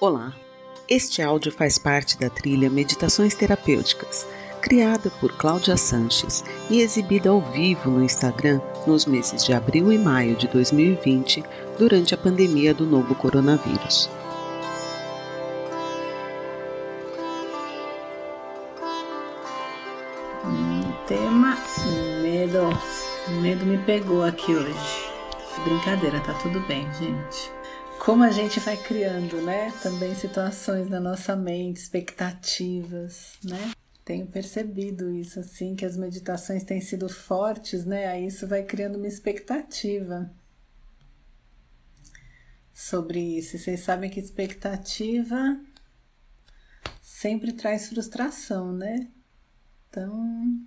Olá, este áudio faz parte da trilha Meditações Terapêuticas, criada por Cláudia Sanches e exibida ao vivo no Instagram nos meses de abril e maio de 2020, durante a pandemia do novo coronavírus. O tema medo, medo me pegou aqui hoje. Brincadeira, tá tudo bem, gente como a gente vai criando, né? Também situações na nossa mente, expectativas, né? Tenho percebido isso, assim, que as meditações têm sido fortes, né? Aí isso vai criando uma expectativa sobre isso. vocês sabem que expectativa sempre traz frustração, né? Então,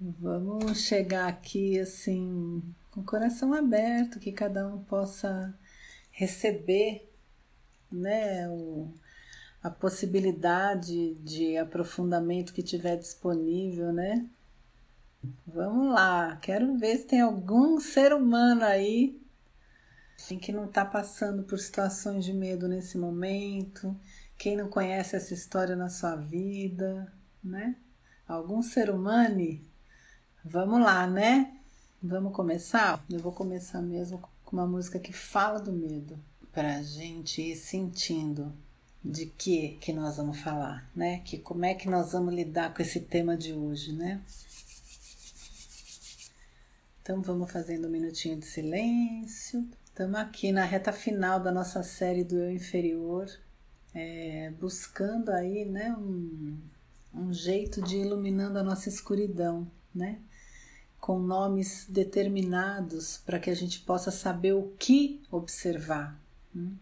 vamos chegar aqui assim, com o coração aberto, que cada um possa receber né, o, a possibilidade de aprofundamento que tiver disponível, né? Vamos lá, quero ver se tem algum ser humano aí que não está passando por situações de medo nesse momento, quem não conhece essa história na sua vida, né? Algum ser humano? Vamos lá, né? Vamos começar? Eu vou começar mesmo com uma música que fala do medo, para a gente ir sentindo de que que nós vamos falar, né? Que como é que nós vamos lidar com esse tema de hoje, né? Então vamos fazendo um minutinho de silêncio. Estamos aqui na reta final da nossa série do eu inferior, é, buscando aí, né, um, um jeito de iluminando a nossa escuridão, né? Com nomes determinados para que a gente possa saber o que observar, né?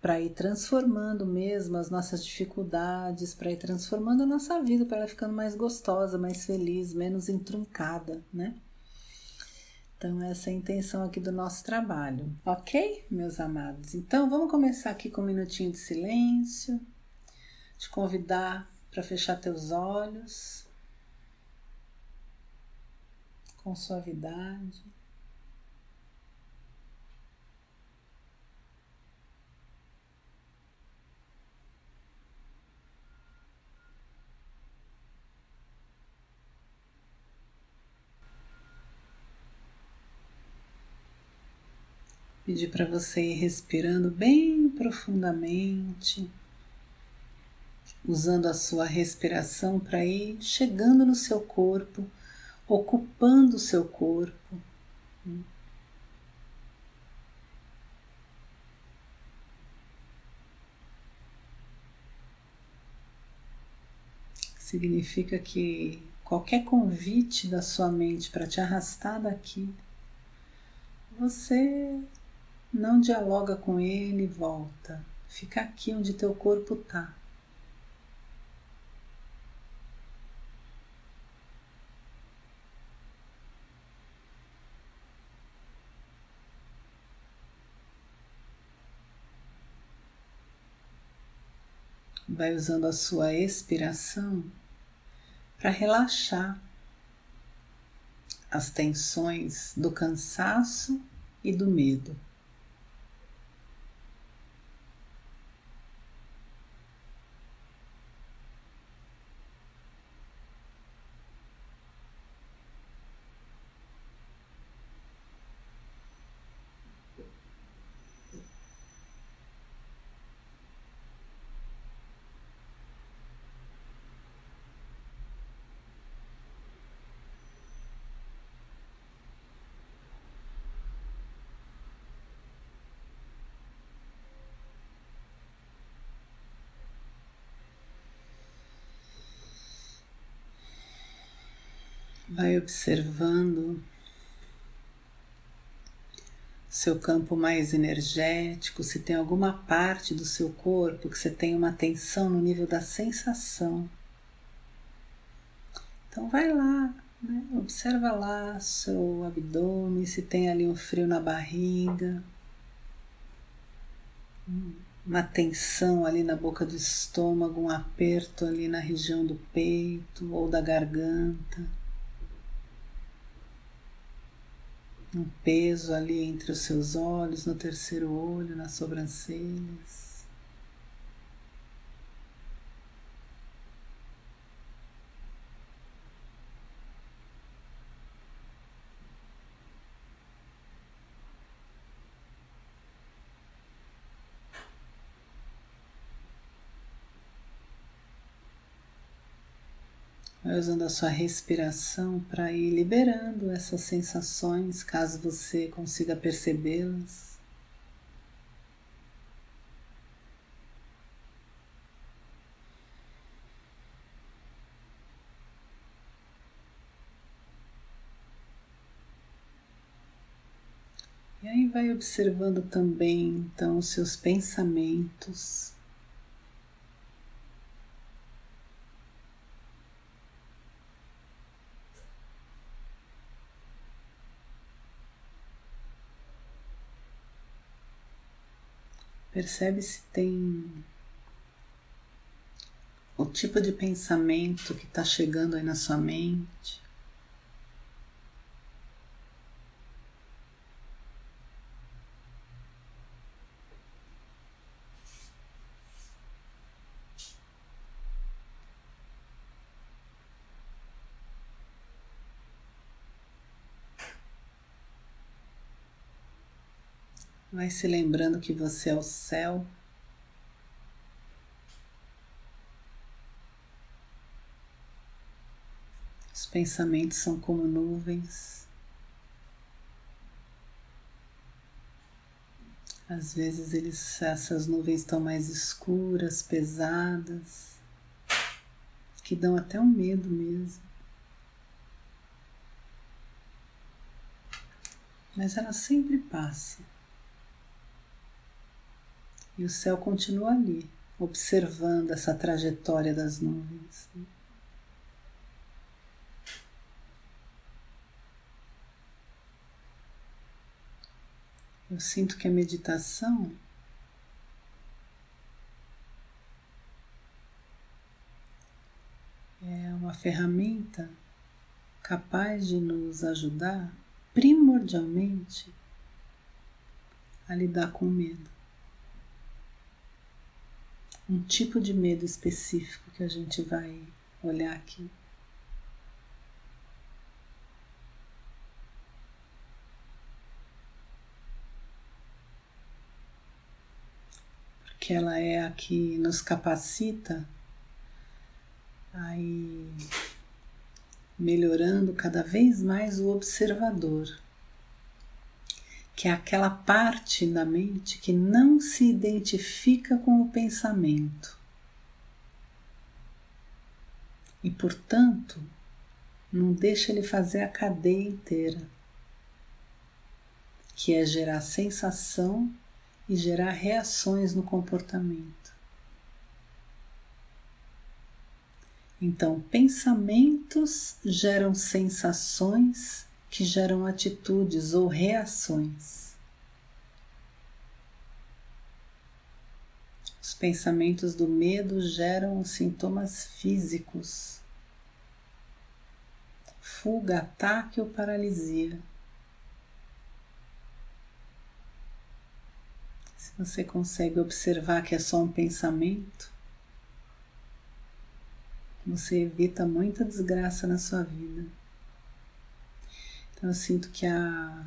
para ir transformando mesmo as nossas dificuldades, para ir transformando a nossa vida, para ela ficando mais gostosa, mais feliz, menos entruncada, né? Então, essa é a intenção aqui do nosso trabalho, ok, meus amados? Então, vamos começar aqui com um minutinho de silêncio, te convidar para fechar teus olhos com suavidade. Pedir para você ir respirando bem profundamente, usando a sua respiração para ir chegando no seu corpo ocupando o seu corpo. Significa que qualquer convite da sua mente para te arrastar daqui, você não dialoga com ele e volta. Fica aqui onde teu corpo está. Vai usando a sua expiração para relaxar as tensões do cansaço e do medo. Vai observando seu campo mais energético, se tem alguma parte do seu corpo que você tem uma tensão no nível da sensação. Então vai lá, né? observa lá seu abdômen, se tem ali um frio na barriga, uma tensão ali na boca do estômago, um aperto ali na região do peito ou da garganta. Um peso ali entre os seus olhos, no terceiro olho, nas sobrancelhas. Vai usando a sua respiração para ir liberando essas sensações, caso você consiga percebê-las. E aí vai observando também então os seus pensamentos. Percebe se tem o tipo de pensamento que está chegando aí na sua mente. Vai se lembrando que você é o céu. Os pensamentos são como nuvens. Às vezes eles, essas nuvens estão mais escuras, pesadas, que dão até um medo mesmo. Mas elas sempre passam. E o céu continua ali, observando essa trajetória das nuvens. Eu sinto que a meditação é uma ferramenta capaz de nos ajudar primordialmente a lidar com o medo um tipo de medo específico que a gente vai olhar aqui. Porque ela é a que nos capacita a ir melhorando cada vez mais o observador que é aquela parte da mente que não se identifica com o pensamento. E, portanto, não deixa ele fazer a cadeia inteira, que é gerar sensação e gerar reações no comportamento. Então, pensamentos geram sensações que geram atitudes ou reações. Os pensamentos do medo geram sintomas físicos, fuga, ataque ou paralisia. Se você consegue observar que é só um pensamento, você evita muita desgraça na sua vida. Então eu sinto que a,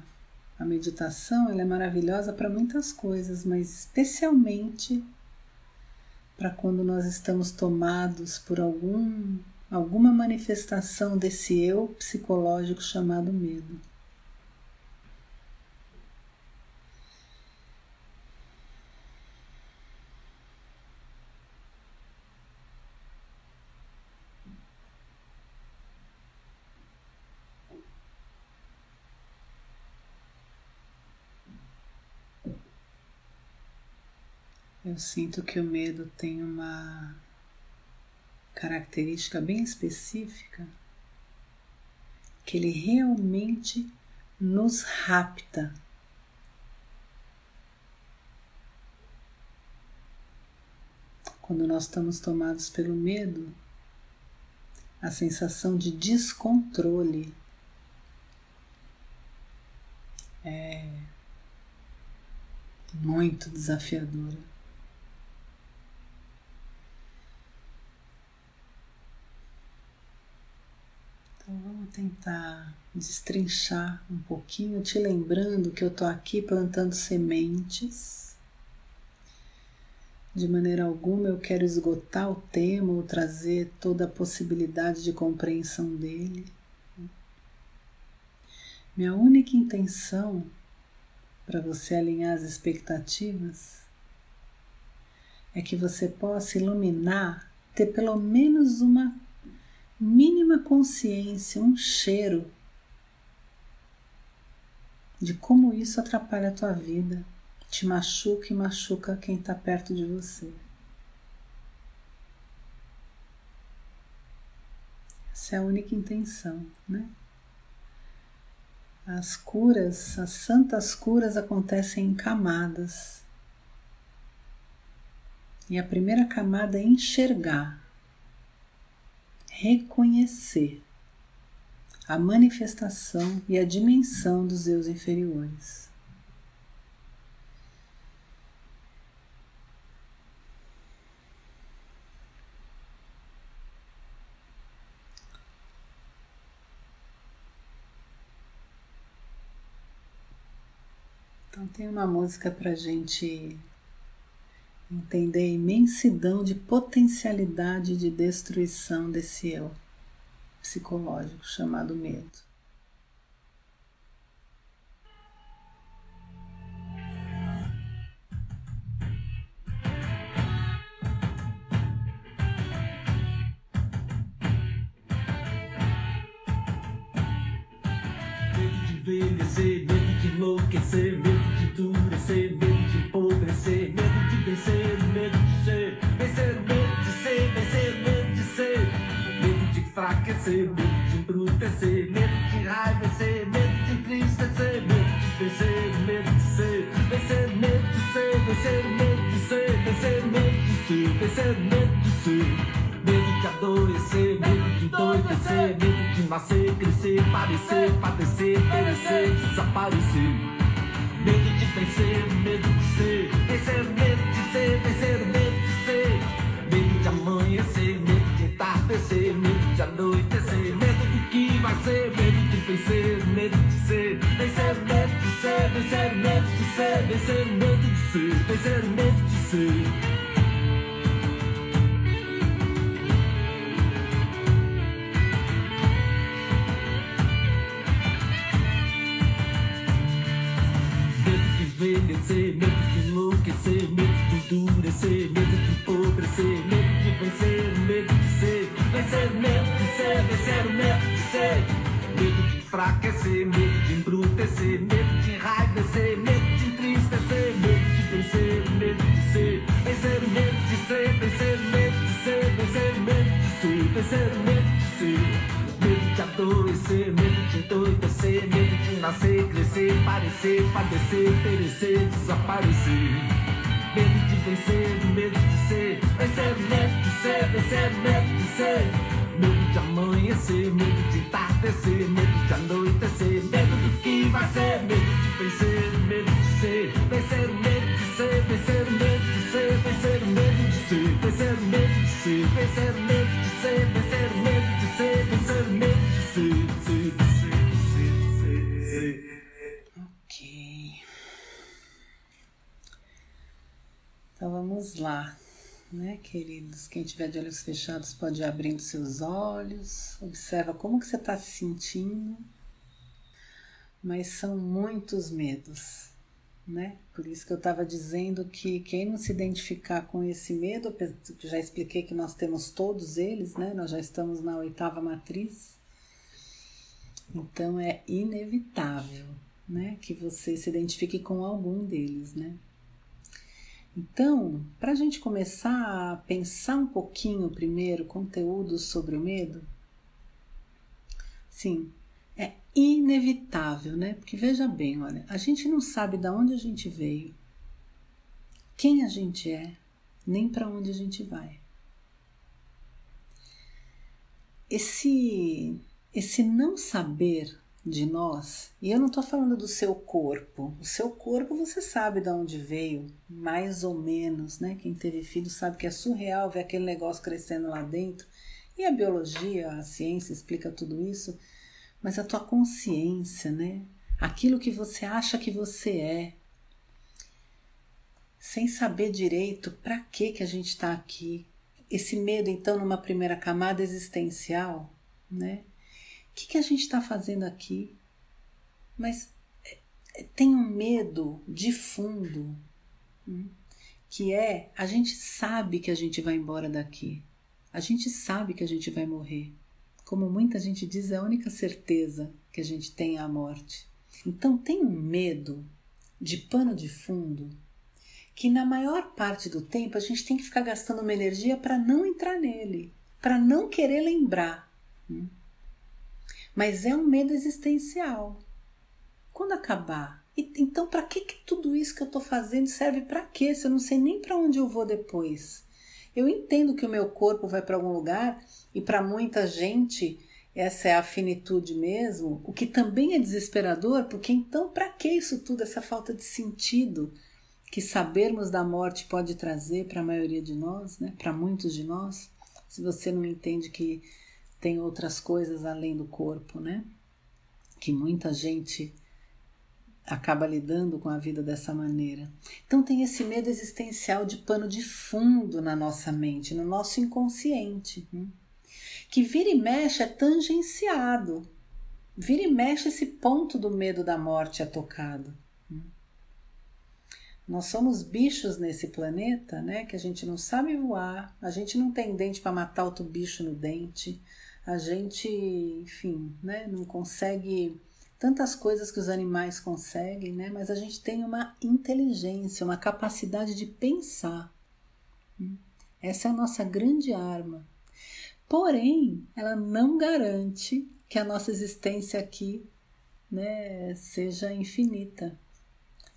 a meditação ela é maravilhosa para muitas coisas, mas especialmente para quando nós estamos tomados por algum, alguma manifestação desse eu psicológico chamado medo. Eu sinto que o medo tem uma característica bem específica, que ele realmente nos rapta. Quando nós estamos tomados pelo medo, a sensação de descontrole é muito desafiadora. Então vamos tentar destrinchar um pouquinho, te lembrando que eu estou aqui plantando sementes De maneira alguma eu quero esgotar o tema ou trazer toda a possibilidade de compreensão dele. Minha única intenção para você alinhar as expectativas é que você possa iluminar, ter pelo menos uma mínima consciência, um cheiro de como isso atrapalha a tua vida, te machuca e machuca quem está perto de você. Essa é a única intenção, né? As curas, as santas curas acontecem em camadas. E a primeira camada é enxergar, reconhecer a manifestação e a dimensão dos eu inferiores. Então tem uma música para gente entender a imensidão de potencialidade de destruição desse eu psicológico chamado medo. Medo de envelhecer, medo de enlouquecer, medo de endurecer, medo de empobrecer, medo vencer, medo de ser, vencer o medo de ser, vencer o medo de ser, medo de enfraquecer, medo de embrutecer, medo de raivecer, medo de entristecer, medo de vencer, medo de ser, vencer o medo de ser, vencer o medo de ser, vencer o medo de ser, vencer o medo de ser. Medo de adoecer, medo de endoidecer, medo de nascer, crescer, parecer, padecer, perecer, desaparecer. Medo de vencer, medo de ser, vencer o medo de ser, vencer o medo de ser. Medo de amanhecer, medo de entardecer, medo de anoitecer, medo do que vai ser, medo de vencer, medo de ser, vencer o medo de ser, vencer o medo de ser, vencer o medo de ser, vencer o medo de ser. Crescer, parecer, padecer, perecer, desaparecer. Medo de vencer, medo de ser, vencer o medo de ser, vencer o medo de ser. Medo de amanhecer, medo de entardecer, queridos? Quem tiver de olhos fechados pode ir abrindo seus olhos, observa como que você está se sentindo. Mas são muitos medos, né? Por isso que eu estava dizendo que quem não se identificar com esse medo, já expliquei que nós temos todos eles, né? Nós já estamos na oitava matriz. Então é inevitável, né, que você se identifique com algum deles, né? Então, para a gente começar a pensar um pouquinho primeiro conteúdo sobre o medo, sim, é inevitável, né? Porque veja bem, olha, a gente não sabe de onde a gente veio, quem a gente é, nem para onde a gente vai. Esse esse não saber de nós, e eu não estou falando do seu corpo, o seu corpo você sabe de onde veio, mais ou menos, né? Quem teve filho sabe que é surreal ver aquele negócio crescendo lá dentro, e a biologia, a ciência explica tudo isso, mas a tua consciência, né? Aquilo que você acha que você é. sem saber direito para que que a gente está aqui. Esse medo, então, numa primeira camada existencial, né? O que, que a gente está fazendo aqui? Mas é, tem um medo de fundo, hum, que é a gente sabe que a gente vai embora daqui, a gente sabe que a gente vai morrer. Como muita gente diz, é a única certeza que a gente tem é a morte. Então tem um medo de pano de fundo que na maior parte do tempo a gente tem que ficar gastando uma energia para não entrar nele, para não querer lembrar. Mas é um medo existencial. Quando acabar? E, então, para que, que tudo isso que eu estou fazendo serve para quê? Se eu não sei nem para onde eu vou depois. Eu entendo que o meu corpo vai para algum lugar e para muita gente essa é a finitude mesmo, o que também é desesperador, porque então para que isso tudo, essa falta de sentido? que sabermos da morte pode trazer para a maioria de nós, né? para muitos de nós, se você não entende que tem outras coisas além do corpo, né? Que muita gente acaba lidando com a vida dessa maneira. Então tem esse medo existencial de pano de fundo na nossa mente, no nosso inconsciente, né? que vira e mexe é tangenciado. Vira e mexe esse ponto do medo da morte é tocado. Nós somos bichos nesse planeta, né? Que a gente não sabe voar, a gente não tem dente para matar outro bicho no dente, a gente, enfim, né? Não consegue tantas coisas que os animais conseguem, né? Mas a gente tem uma inteligência, uma capacidade de pensar. Essa é a nossa grande arma. Porém, ela não garante que a nossa existência aqui né, seja infinita.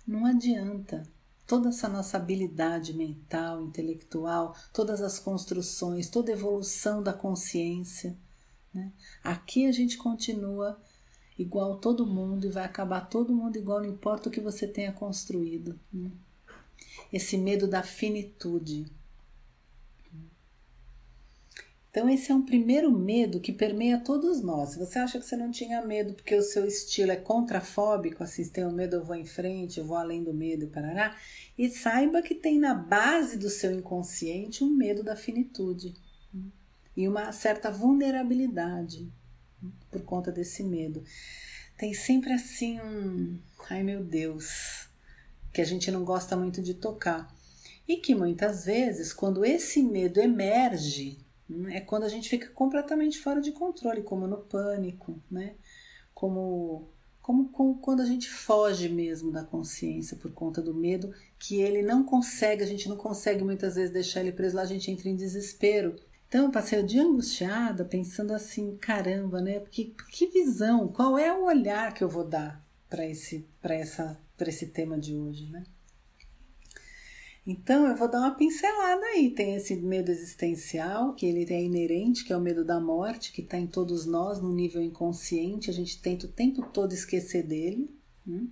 Não adianta toda essa nossa habilidade mental, intelectual, todas as construções, toda a evolução da consciência. Né? Aqui a gente continua igual todo mundo e vai acabar todo mundo igual, não importa o que você tenha construído. Né? Esse medo da finitude. Então, esse é um primeiro medo que permeia todos nós. Se você acha que você não tinha medo porque o seu estilo é contrafóbico, assim, se tem um medo, eu vou em frente, eu vou além do medo, parará, e saiba que tem na base do seu inconsciente um medo da finitude e uma certa vulnerabilidade por conta desse medo. Tem sempre assim um, ai meu Deus, que a gente não gosta muito de tocar. E que muitas vezes, quando esse medo emerge, é quando a gente fica completamente fora de controle, como no pânico, né? Como, como, como quando a gente foge mesmo da consciência por conta do medo, que ele não consegue, a gente não consegue muitas vezes deixar ele preso lá, a gente entra em desespero. Então eu passei o dia angustiada, pensando assim, caramba, né? Porque, que visão, qual é o olhar que eu vou dar para esse, essa, esse tema de hoje, né? Então eu vou dar uma pincelada aí. Tem esse medo existencial, que ele é inerente, que é o medo da morte, que está em todos nós no nível inconsciente. A gente tenta o tempo todo esquecer dele. Hum?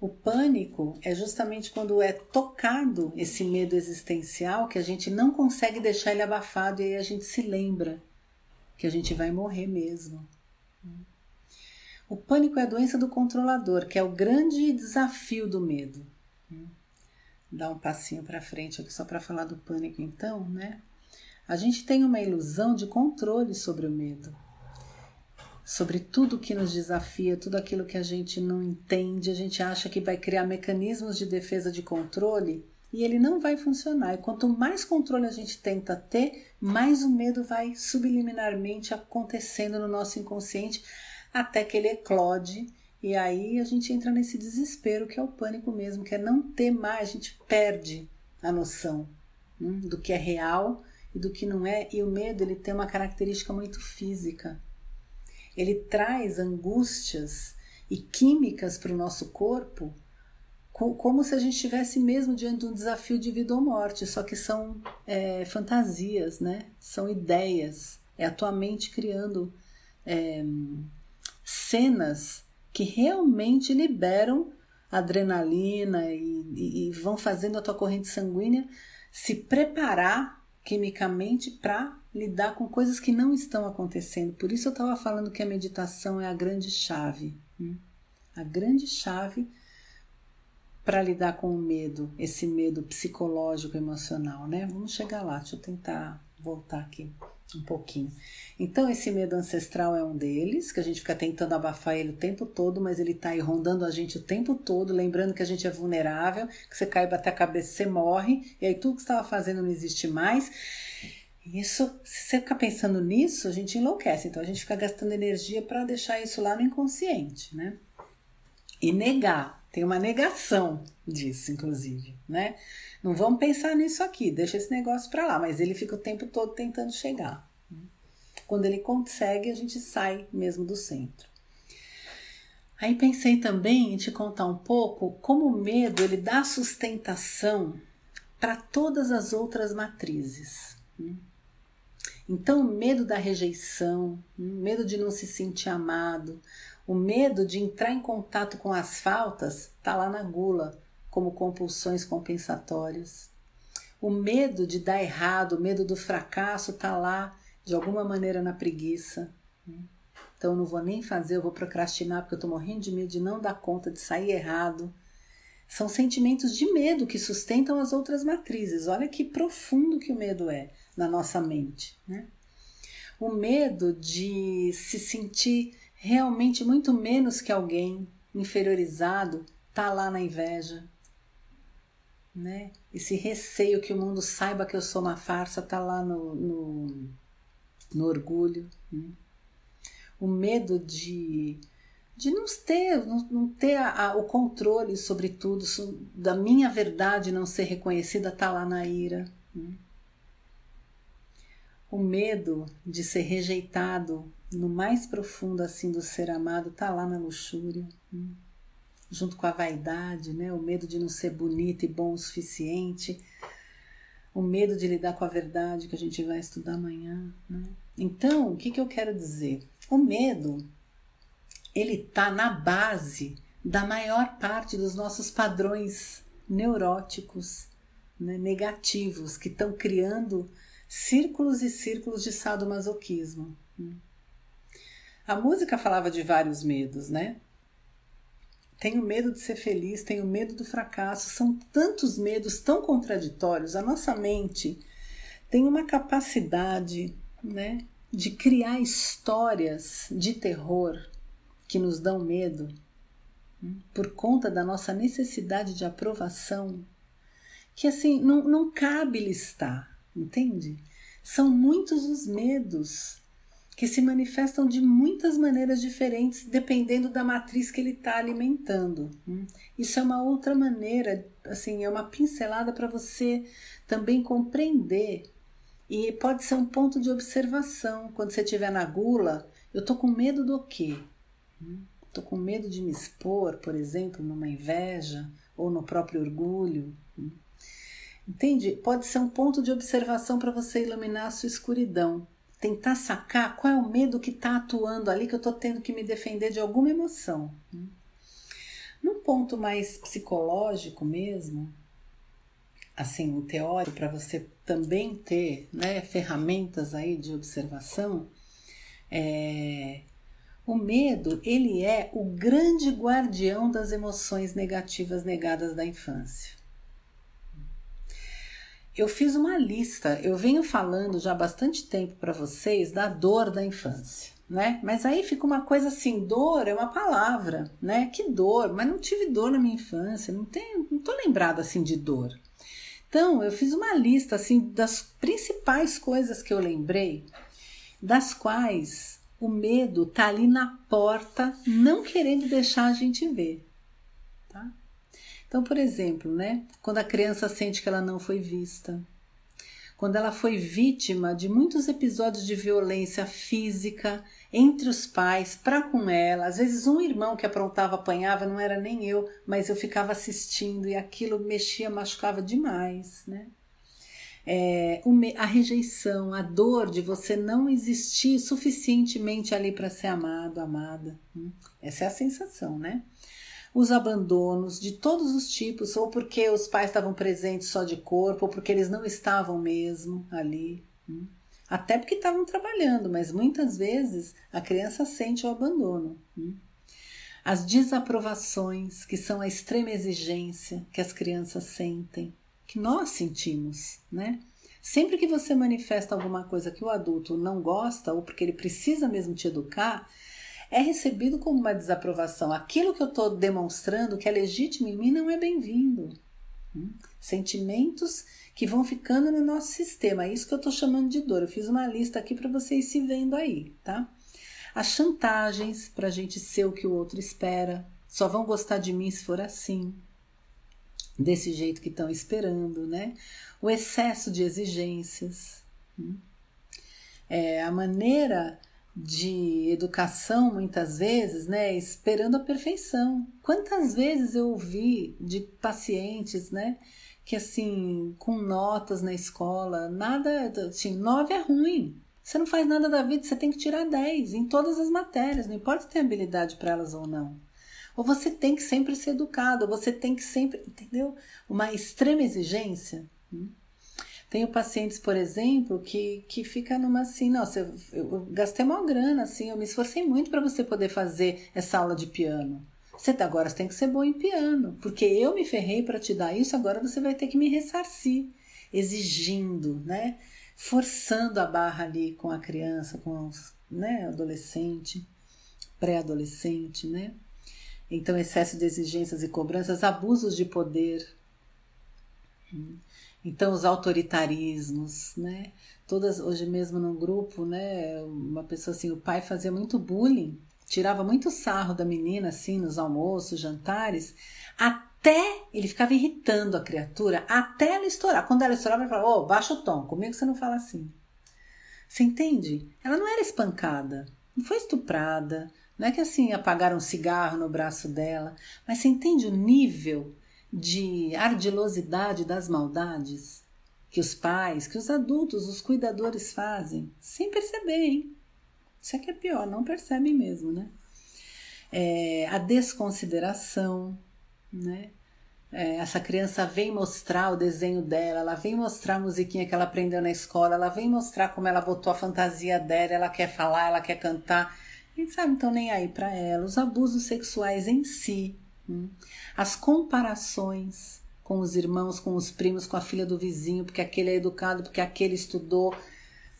O pânico é justamente quando é tocado esse medo existencial que a gente não consegue deixar ele abafado e aí a gente se lembra que a gente vai morrer mesmo. O pânico é a doença do controlador, que é o grande desafio do medo dar um passinho para frente aqui só para falar do pânico então, né? A gente tem uma ilusão de controle sobre o medo. Sobre tudo que nos desafia, tudo aquilo que a gente não entende, a gente acha que vai criar mecanismos de defesa de controle e ele não vai funcionar. E quanto mais controle a gente tenta ter, mais o medo vai subliminarmente acontecendo no nosso inconsciente até que ele eclode e aí a gente entra nesse desespero que é o pânico mesmo, que é não ter mais, a gente perde a noção hum, do que é real e do que não é. E o medo ele tem uma característica muito física. Ele traz angústias e químicas para o nosso corpo como se a gente estivesse mesmo diante de um desafio de vida ou morte, só que são é, fantasias, né? São ideias. É a tua mente criando é, cenas que realmente liberam adrenalina e, e, e vão fazendo a tua corrente sanguínea se preparar quimicamente para lidar com coisas que não estão acontecendo. Por isso eu estava falando que a meditação é a grande chave. Hum? A grande chave para lidar com o medo, esse medo psicológico, emocional, né? Vamos chegar lá, deixa eu tentar voltar aqui um pouquinho. Então, esse medo ancestral é um deles, que a gente fica tentando abafar ele o tempo todo, mas ele está aí rondando a gente o tempo todo, lembrando que a gente é vulnerável, que você cai bater a cabeça, você morre, e aí tudo que você estava fazendo não existe mais. Isso, se você ficar pensando nisso, a gente enlouquece. Então, a gente fica gastando energia para deixar isso lá no inconsciente, né? E negar. Tem uma negação disso, inclusive, né? Não vamos pensar nisso aqui, deixa esse negócio para lá, mas ele fica o tempo todo tentando chegar. Quando ele consegue, a gente sai mesmo do centro. Aí pensei também em te contar um pouco como o medo ele dá sustentação para todas as outras matrizes. Então, o medo da rejeição, o medo de não se sentir amado, o medo de entrar em contato com as faltas está lá na gula, como compulsões compensatórias. O medo de dar errado, o medo do fracasso está lá, de alguma maneira, na preguiça. Então, eu não vou nem fazer, eu vou procrastinar porque eu estou morrendo de medo de não dar conta, de sair errado. São sentimentos de medo que sustentam as outras matrizes. Olha que profundo que o medo é na nossa mente. Né? O medo de se sentir realmente muito menos que alguém, inferiorizado, tá lá na inveja. Né? Esse receio que o mundo saiba que eu sou uma farsa tá lá no, no, no orgulho. Né? O medo de, de não ter, não, não ter a, a, o controle sobre tudo, da minha verdade não ser reconhecida, tá lá na ira. Né? O medo de ser rejeitado no mais profundo assim do ser amado tá lá na luxúria, né? junto com a vaidade, né? O medo de não ser bonito e bom o suficiente, o medo de lidar com a verdade que a gente vai estudar amanhã, né? Então, o que, que eu quero dizer? O medo, ele tá na base da maior parte dos nossos padrões neuróticos, né, negativos, que estão criando círculos e círculos de sadomasoquismo. A música falava de vários medos, né? Tenho medo de ser feliz, tenho medo do fracasso. São tantos medos tão contraditórios. A nossa mente tem uma capacidade, né, de criar histórias de terror que nos dão medo hum, por conta da nossa necessidade de aprovação, que assim não, não cabe listar, entende? São muitos os medos que se manifestam de muitas maneiras diferentes, dependendo da matriz que ele está alimentando. Hum. Isso é uma outra maneira, assim, é uma pincelada para você também compreender. E pode ser um ponto de observação. Quando você estiver na gula, eu tô com medo do quê? Estou hum. com medo de me expor, por exemplo, numa inveja ou no próprio orgulho. Entende? Pode ser um ponto de observação para você iluminar a sua escuridão tentar sacar qual é o medo que está atuando ali, que eu estou tendo que me defender de alguma emoção. Num ponto mais psicológico mesmo, assim, um teórico, para você também ter né, ferramentas aí de observação, é, o medo, ele é o grande guardião das emoções negativas negadas da infância eu fiz uma lista, eu venho falando já há bastante tempo para vocês da dor da infância, né? Mas aí fica uma coisa assim, dor é uma palavra, né? Que dor, mas não tive dor na minha infância, não tenho, não tô lembrada assim de dor. Então, eu fiz uma lista assim das principais coisas que eu lembrei, das quais o medo tá ali na porta, não querendo deixar a gente ver? Então, por exemplo, né, quando a criança sente que ela não foi vista, quando ela foi vítima de muitos episódios de violência física entre os pais, para com ela, às vezes um irmão que aprontava, apanhava, não era nem eu, mas eu ficava assistindo e aquilo mexia, machucava demais, né? É, a rejeição, a dor de você não existir suficientemente ali para ser amado, amada. Hum? Essa é a sensação, né? Os abandonos de todos os tipos, ou porque os pais estavam presentes só de corpo, ou porque eles não estavam mesmo ali. Hum. Até porque estavam trabalhando, mas muitas vezes a criança sente o abandono. Hum. as desaprovações, que são a extrema exigência que as crianças sentem, que nós sentimos, né? Sempre que você manifesta alguma coisa que o adulto não gosta, ou porque ele precisa mesmo te educar, é recebido como uma desaprovação. Aquilo que eu estou demonstrando que é legítimo em mim não é bem-vindo. Hum? Sentimentos que vão ficando no nosso sistema. É isso que eu estou chamando de dor. Eu fiz uma lista aqui para vocês se vendo aí, tá? As chantagens para a gente ser o que o outro espera. Só vão gostar de mim se for assim. Desse jeito que estão esperando, né? O excesso de exigências. Hum? É, a maneira de educação, muitas vezes, né, esperando a perfeição. Quantas vezes eu ouvi de pacientes, né, que assim, com notas na escola, nada, assim, nove é ruim. Você não faz nada da vida, você tem que tirar 10 em todas as matérias, não importa se tem habilidade para elas ou não. Ou você tem que sempre ser educado, ou você tem que sempre, entendeu? Uma extrema exigência. Hum? Tenho pacientes, por exemplo, que, que fica numa assim, nossa, eu, eu gastei uma grana, assim, eu me esforcei muito para você poder fazer essa aula de piano. Você tá, agora você tem que ser bom em piano, porque eu me ferrei para te dar isso, agora você vai ter que me ressarcir, exigindo, né? Forçando a barra ali com a criança, com os, né, adolescente, pré-adolescente, né? Então, excesso de exigências e cobranças, abusos de poder. Hum. Então, os autoritarismos, né? Todas, hoje mesmo num grupo, né? Uma pessoa assim, o pai fazia muito bullying, tirava muito sarro da menina, assim, nos almoços, jantares, até ele ficava irritando a criatura, até ela estourar. Quando ela estourava, ele falava, ô, oh, baixa o tom, comigo você não fala assim. Você entende? Ela não era espancada, não foi estuprada, não é que assim apagaram um cigarro no braço dela, mas você entende o nível de ardilosidade das maldades que os pais, que os adultos, os cuidadores fazem, sem perceber, hein? Isso é que é pior, não percebem mesmo, né? É, a desconsideração, né? É, essa criança vem mostrar o desenho dela, ela vem mostrar a musiquinha que ela aprendeu na escola, ela vem mostrar como ela botou a fantasia dela, ela quer falar, ela quer cantar. Gente sabe, então nem aí para ela. Os abusos sexuais em si. As comparações com os irmãos, com os primos, com a filha do vizinho, porque aquele é educado, porque aquele estudou.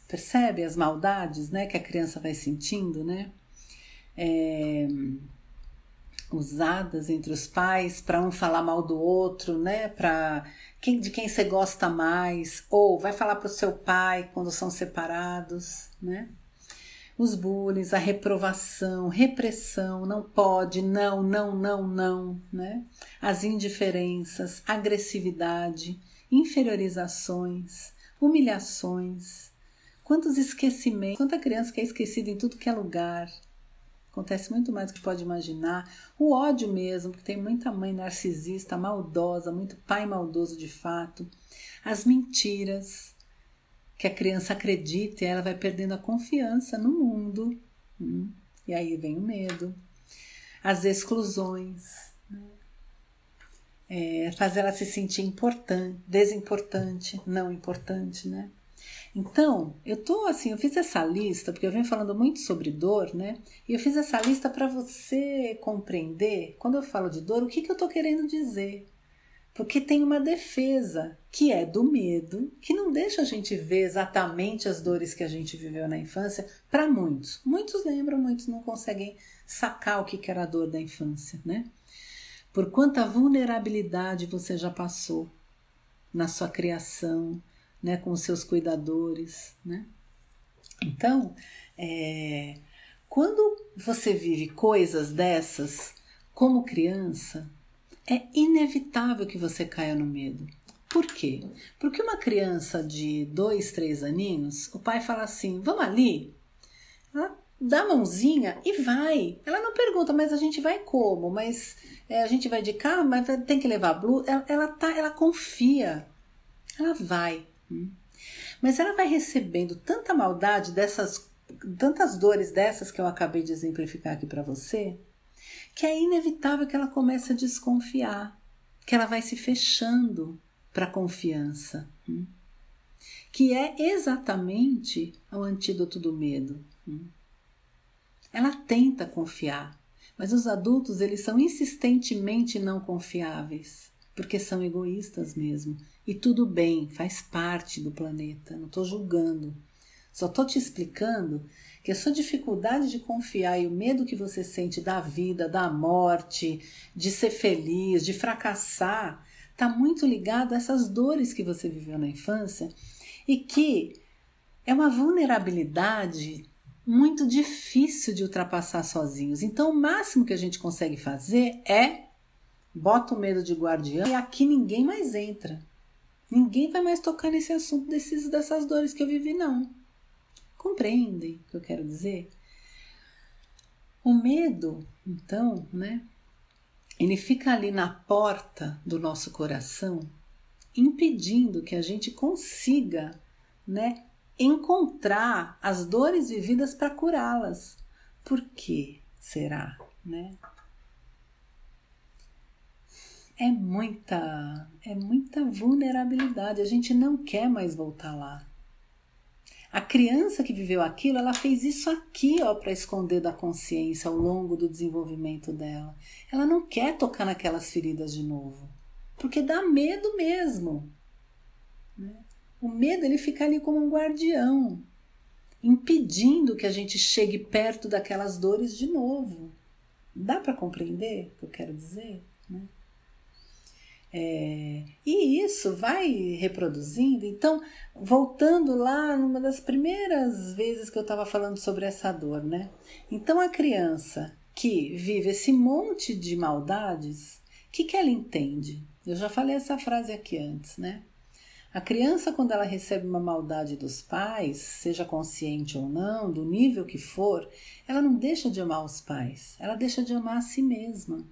Percebe as maldades né, que a criança vai sentindo, né? É, usadas entre os pais para um falar mal do outro, né? Para quem de quem você gosta mais, ou vai falar para o seu pai quando são separados, né? Os bullying, a reprovação, repressão, não pode, não, não, não, não, né? As indiferenças, agressividade, inferiorizações, humilhações, quantos esquecimentos, quanta criança que é esquecida em tudo que é lugar. Acontece muito mais do que pode imaginar. O ódio mesmo, porque tem muita mãe narcisista, maldosa, muito pai maldoso de fato. As mentiras, que a criança acredita e ela vai perdendo a confiança no mundo. Hum, e aí vem o medo, as exclusões, né? é, fazer ela se sentir importante, desimportante, não importante, né? Então, eu tô assim, eu fiz essa lista porque eu venho falando muito sobre dor, né? E eu fiz essa lista para você compreender, quando eu falo de dor, o que, que eu tô querendo dizer. Porque tem uma defesa, que é do medo, que não deixa a gente ver exatamente as dores que a gente viveu na infância, para muitos. Muitos lembram, muitos não conseguem sacar o que era a dor da infância, né? Por quanta vulnerabilidade você já passou na sua criação, né, com os seus cuidadores, né? Então, é, quando você vive coisas dessas como criança, é inevitável que você caia no medo. Por quê? Porque uma criança de dois, três aninhos, o pai fala assim: vamos ali? Ela dá a mãozinha e vai. Ela não pergunta, mas a gente vai como? Mas é, a gente vai de carro, mas tem que levar blusa. Ela, ela, tá, ela confia. Ela vai. Hum. Mas ela vai recebendo tanta maldade dessas, tantas dores dessas que eu acabei de exemplificar aqui para você, que é inevitável que ela comece a desconfiar, que ela vai se fechando para a confiança, hum? que é exatamente o antídoto do medo. Hum? Ela tenta confiar, Mas os adultos, eles são insistentemente não confiáveis, porque são egoístas mesmo. E tudo bem, faz parte do planeta, não estou julgando. Só estou te explicando que a sua dificuldade de confiar e o medo que você sente da vida, da morte, de ser feliz, de fracassar, está muito ligado a essas dores que você viveu na infância e que é uma vulnerabilidade muito difícil de ultrapassar sozinhos. Então, o máximo que a gente consegue fazer é bota o medo de guardião e aqui ninguém mais entra. Ninguém vai mais tocar nesse assunto desses, dessas dores que eu vivi, não. Compreendem o que eu quero dizer? O medo, então, né? Ele fica ali na porta do nosso coração, impedindo que a gente consiga, né, encontrar as dores vividas para curá-las. Por que será, né? É muita, é muita vulnerabilidade. A gente não quer mais voltar lá. A criança que viveu aquilo, ela fez isso aqui, ó, para esconder da consciência ao longo do desenvolvimento dela. Ela não quer tocar naquelas feridas de novo, porque dá medo mesmo. Né? O medo ele fica ali como um guardião, impedindo que a gente chegue perto daquelas dores de novo. Dá para compreender o que eu quero dizer? Né? É, e isso vai reproduzindo. Então, voltando lá numa das primeiras vezes que eu estava falando sobre essa dor, né? Então, a criança que vive esse monte de maldades, o que, que ela entende? Eu já falei essa frase aqui antes, né? A criança, quando ela recebe uma maldade dos pais, seja consciente ou não, do nível que for, ela não deixa de amar os pais, ela deixa de amar a si mesma.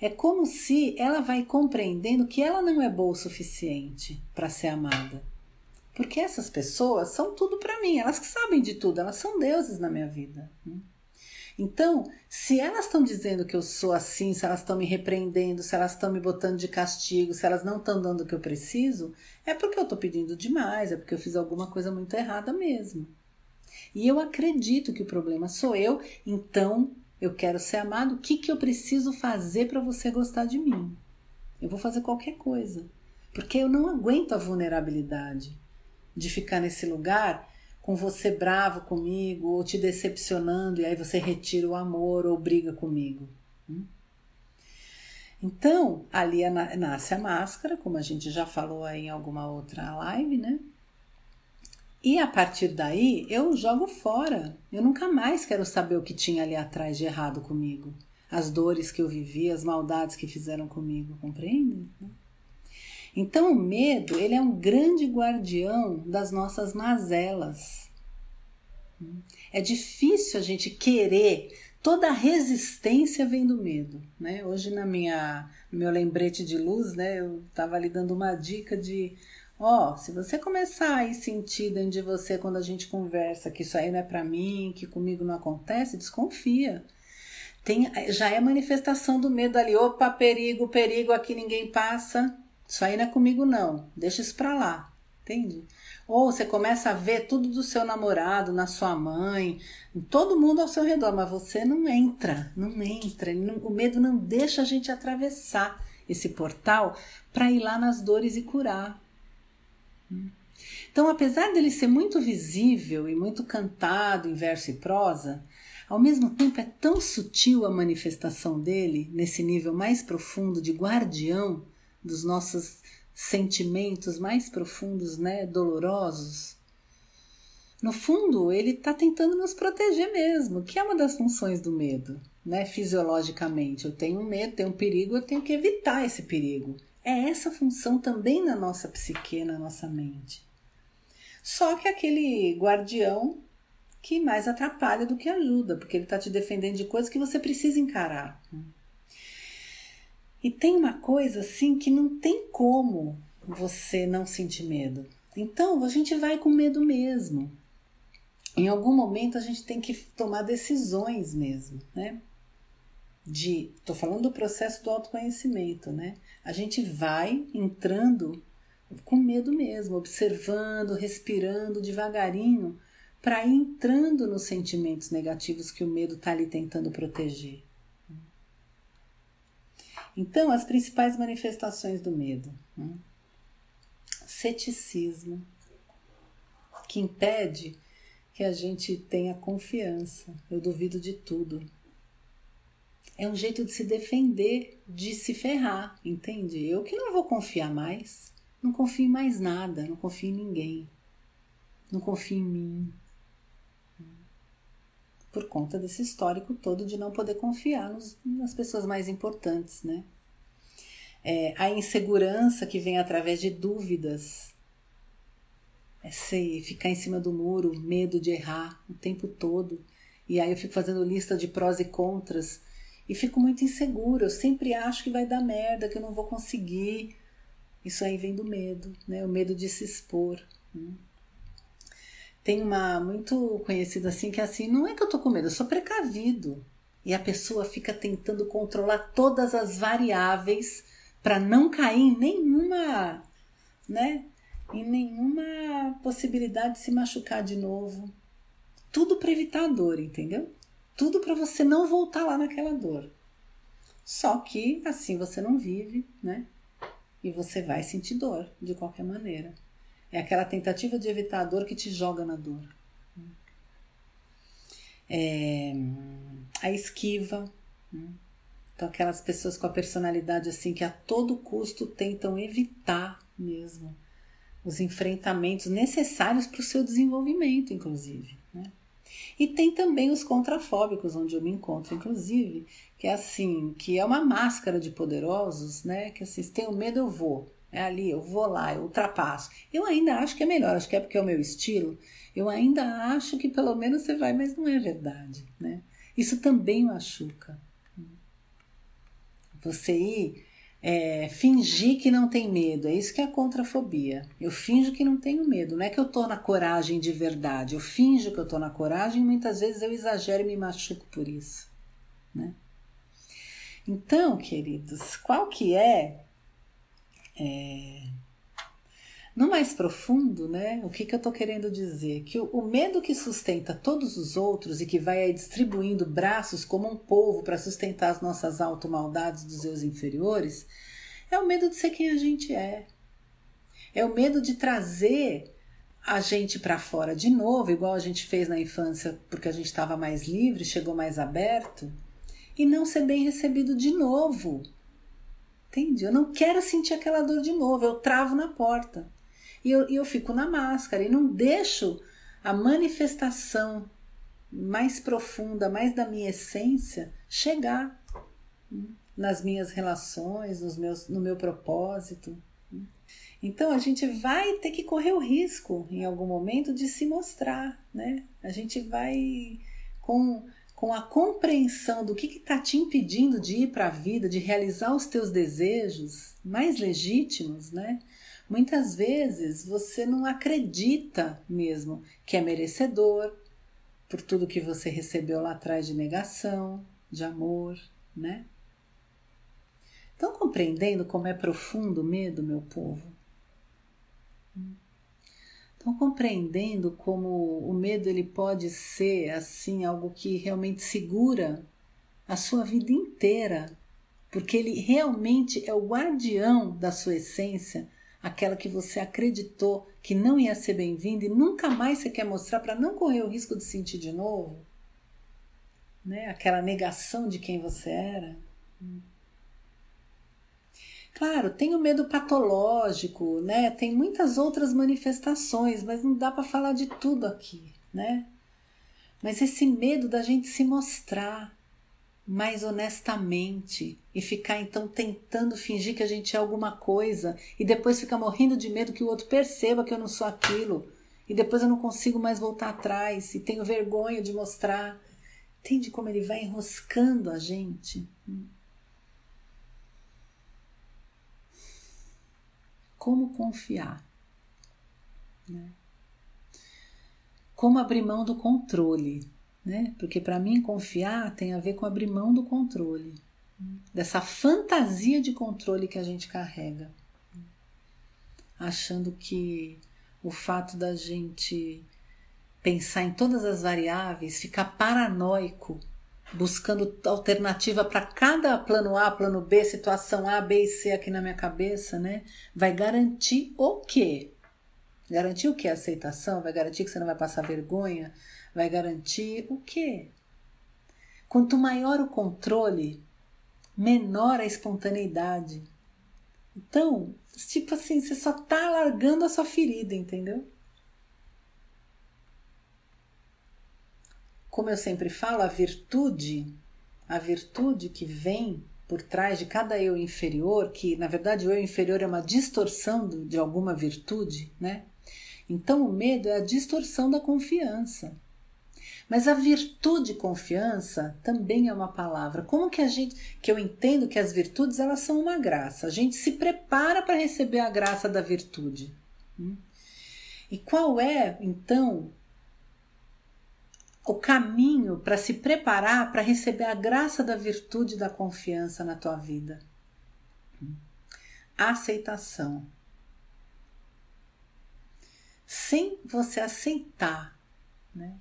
É como se ela vai compreendendo que ela não é boa o suficiente para ser amada. Porque essas pessoas são tudo para mim, elas que sabem de tudo, elas são deuses na minha vida. Então, se elas estão dizendo que eu sou assim, se elas estão me repreendendo, se elas estão me botando de castigo, se elas não estão dando o que eu preciso, é porque eu estou pedindo demais, é porque eu fiz alguma coisa muito errada mesmo. E eu acredito que o problema sou eu, então eu quero ser amado. O que, que eu preciso fazer para você gostar de mim? Eu vou fazer qualquer coisa, porque eu não aguento a vulnerabilidade de ficar nesse lugar com você bravo comigo ou te decepcionando e aí você retira o amor ou briga comigo. Hum? Então, ali nasce a máscara, como a gente já falou aí em alguma outra live, né? E a partir daí eu jogo fora. Eu nunca mais quero saber o que tinha ali atrás de errado comigo. As dores que eu vivi, as maldades que fizeram comigo, compreende? Então o medo, ele é um grande guardião das nossas mazelas. É difícil a gente querer, toda a resistência vem do medo, né? Hoje na minha no meu lembrete de luz, né, eu estava ali dando uma dica de Ó, oh, se você começar a ir sentir dentro de você quando a gente conversa que isso aí não é para mim, que comigo não acontece, desconfia. Tem, já é manifestação do medo ali. Opa, perigo, perigo, aqui ninguém passa. Isso aí não é comigo, não. Deixa isso pra lá. Entende? Ou você começa a ver tudo do seu namorado, na sua mãe, em todo mundo ao seu redor, mas você não entra, não entra. O medo não deixa a gente atravessar esse portal para ir lá nas dores e curar. Então, apesar dele ser muito visível e muito cantado em verso e prosa, ao mesmo tempo é tão sutil a manifestação dele nesse nível mais profundo de guardião dos nossos sentimentos mais profundos, né, dolorosos. No fundo, ele está tentando nos proteger mesmo, que é uma das funções do medo, né? Fisiologicamente, eu tenho medo, tenho um perigo, eu tenho que evitar esse perigo. É essa função também na nossa psique, na nossa mente. Só que aquele guardião que mais atrapalha do que ajuda, porque ele está te defendendo de coisas que você precisa encarar. E tem uma coisa assim que não tem como você não sentir medo. Então a gente vai com medo mesmo. Em algum momento a gente tem que tomar decisões mesmo, né? De, tô falando do processo do autoconhecimento, né? A gente vai entrando com medo mesmo, observando, respirando devagarinho para ir entrando nos sentimentos negativos que o medo está ali tentando proteger. Então, as principais manifestações do medo: né? ceticismo, que impede que a gente tenha confiança. Eu duvido de tudo. É um jeito de se defender, de se ferrar, entende? Eu que não vou confiar mais, não confio em mais nada, não confio em ninguém, não confio em mim. Por conta desse histórico todo de não poder confiar nos, nas pessoas mais importantes, né? É, a insegurança que vem através de dúvidas, é sei, ficar em cima do muro, medo de errar o tempo todo. E aí eu fico fazendo lista de prós e contras e fico muito insegura. Eu sempre acho que vai dar merda, que eu não vou conseguir. Isso aí vem do medo, né? O medo de se expor. Né? Tem uma muito conhecida assim que é assim, não é que eu tô com medo, eu sou precavido. E a pessoa fica tentando controlar todas as variáveis para não cair em nenhuma, né? Em nenhuma possibilidade de se machucar de novo. Tudo para evitar a dor, entendeu? Tudo para você não voltar lá naquela dor. Só que assim você não vive, né? E você vai sentir dor de qualquer maneira. É aquela tentativa de evitar a dor que te joga na dor. É, a esquiva. Né? Então, aquelas pessoas com a personalidade assim que a todo custo tentam evitar mesmo os enfrentamentos necessários para o seu desenvolvimento, inclusive. E tem também os contrafóbicos, onde eu me encontro, inclusive, que é assim, que é uma máscara de poderosos, né? Que assim, se tenho medo, eu vou. É ali, eu vou lá, eu ultrapasso. Eu ainda acho que é melhor, acho que é porque é o meu estilo. Eu ainda acho que pelo menos você vai, mas não é verdade, né? Isso também machuca. Você ir é, fingir que não tem medo. É isso que é a contrafobia. Eu finjo que não tenho medo. Não é que eu tô na coragem de verdade. Eu finjo que eu tô na coragem e muitas vezes eu exagero e me machuco por isso. Né? Então, queridos, qual que é, é no mais profundo, né? O que, que eu estou querendo dizer? Que o, o, medo que sustenta todos os outros e que vai aí distribuindo braços como um povo para sustentar as nossas auto-maldades dos seus inferiores é o medo de ser quem a gente é. É o medo de trazer a gente para fora de novo, igual a gente fez na infância, porque a gente estava mais livre, chegou mais aberto, e não ser bem recebido de novo. Entende? Eu não quero sentir aquela dor de novo, eu travo na porta e eu, eu fico na máscara e não deixo a manifestação mais profunda, mais da minha essência chegar nas minhas relações, nos meus, no meu propósito. Então a gente vai ter que correr o risco em algum momento de se mostrar, né? A gente vai com, com a compreensão do que está te impedindo de ir para a vida, de realizar os teus desejos mais legítimos, né? Muitas vezes você não acredita mesmo que é merecedor por tudo que você recebeu lá atrás de negação, de amor, né? Estão compreendendo como é profundo o medo, meu povo? Estão compreendendo como o medo ele pode ser assim algo que realmente segura a sua vida inteira, porque ele realmente é o guardião da sua essência aquela que você acreditou que não ia ser bem-vinda e nunca mais você quer mostrar para não correr o risco de sentir de novo? Né? Aquela negação de quem você era? Claro, tem o medo patológico, né? Tem muitas outras manifestações, mas não dá para falar de tudo aqui, né? Mas esse medo da gente se mostrar, mais honestamente e ficar então tentando fingir que a gente é alguma coisa e depois ficar morrendo de medo que o outro perceba que eu não sou aquilo e depois eu não consigo mais voltar atrás e tenho vergonha de mostrar. Entende como ele vai enroscando a gente? Como confiar? Né? Como abrir mão do controle? Né? Porque para mim confiar tem a ver com abrir mão do controle, dessa fantasia de controle que a gente carrega, achando que o fato da gente pensar em todas as variáveis, ficar paranoico buscando alternativa para cada plano A, plano B, situação A, B e C aqui na minha cabeça, né? Vai garantir o quê? Garantir o que? Aceitação? Vai garantir que você não vai passar vergonha? Vai garantir o quê? Quanto maior o controle, menor a espontaneidade. Então, tipo assim, você só tá alargando a sua ferida, entendeu? Como eu sempre falo, a virtude, a virtude que vem por trás de cada eu inferior, que na verdade o eu inferior é uma distorção de alguma virtude, né? Então o medo é a distorção da confiança. Mas a virtude confiança também é uma palavra. Como que a gente, que eu entendo que as virtudes elas são uma graça. A gente se prepara para receber a graça da virtude. Hum? E qual é, então, o caminho para se preparar para receber a graça da virtude da confiança na tua vida? Hum? Aceitação. Sem você aceitar, né?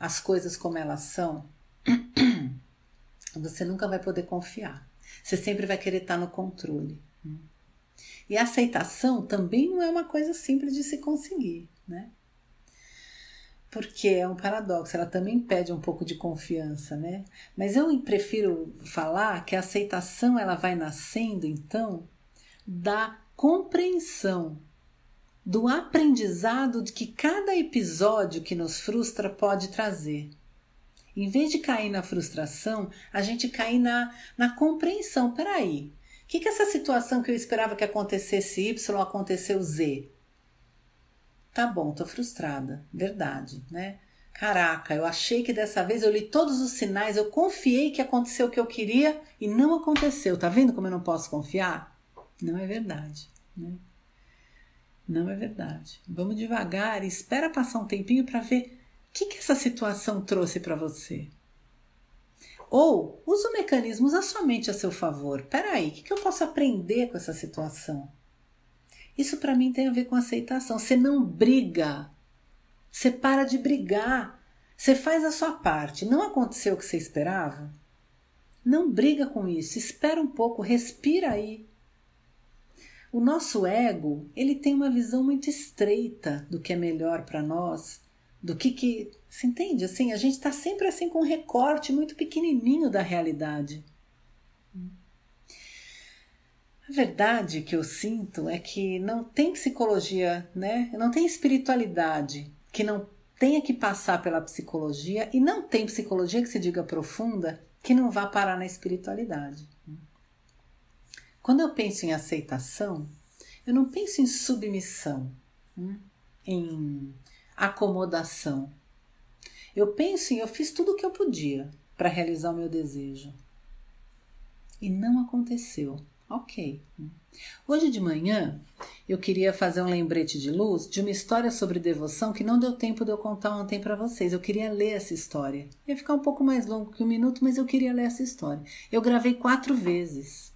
As coisas como elas são, você nunca vai poder confiar. Você sempre vai querer estar no controle. E a aceitação também não é uma coisa simples de se conseguir, né? Porque é um paradoxo, ela também pede um pouco de confiança, né? Mas eu prefiro falar que a aceitação ela vai nascendo então da compreensão do aprendizado que cada episódio que nos frustra pode trazer. Em vez de cair na frustração, a gente cai na, na compreensão. Peraí, o que, que essa situação que eu esperava que acontecesse Y aconteceu Z? Tá bom, tô frustrada, verdade, né? Caraca, eu achei que dessa vez eu li todos os sinais, eu confiei que aconteceu o que eu queria e não aconteceu. Tá vendo como eu não posso confiar? Não é verdade, né? Não é verdade. Vamos devagar e espera passar um tempinho para ver o que, que essa situação trouxe para você. Ou usa o mecanismo, usa somente a seu favor. Peraí, o que, que eu posso aprender com essa situação? Isso para mim tem a ver com aceitação. Você não briga. Você para de brigar. Você faz a sua parte. Não aconteceu o que você esperava? Não briga com isso. Espera um pouco, respira aí. O nosso ego, ele tem uma visão muito estreita do que é melhor para nós, do que que, se entende assim, a gente está sempre assim com um recorte muito pequenininho da realidade. A verdade que eu sinto é que não tem psicologia, né? Não tem espiritualidade que não tenha que passar pela psicologia e não tem psicologia que se diga profunda que não vá parar na espiritualidade. Quando eu penso em aceitação, eu não penso em submissão, hum, em acomodação. Eu penso em eu fiz tudo o que eu podia para realizar o meu desejo. E não aconteceu. Ok. Hoje de manhã eu queria fazer um lembrete de luz de uma história sobre devoção que não deu tempo de eu contar ontem para vocês. Eu queria ler essa história. Ia ficar um pouco mais longo que um minuto, mas eu queria ler essa história. Eu gravei quatro vezes.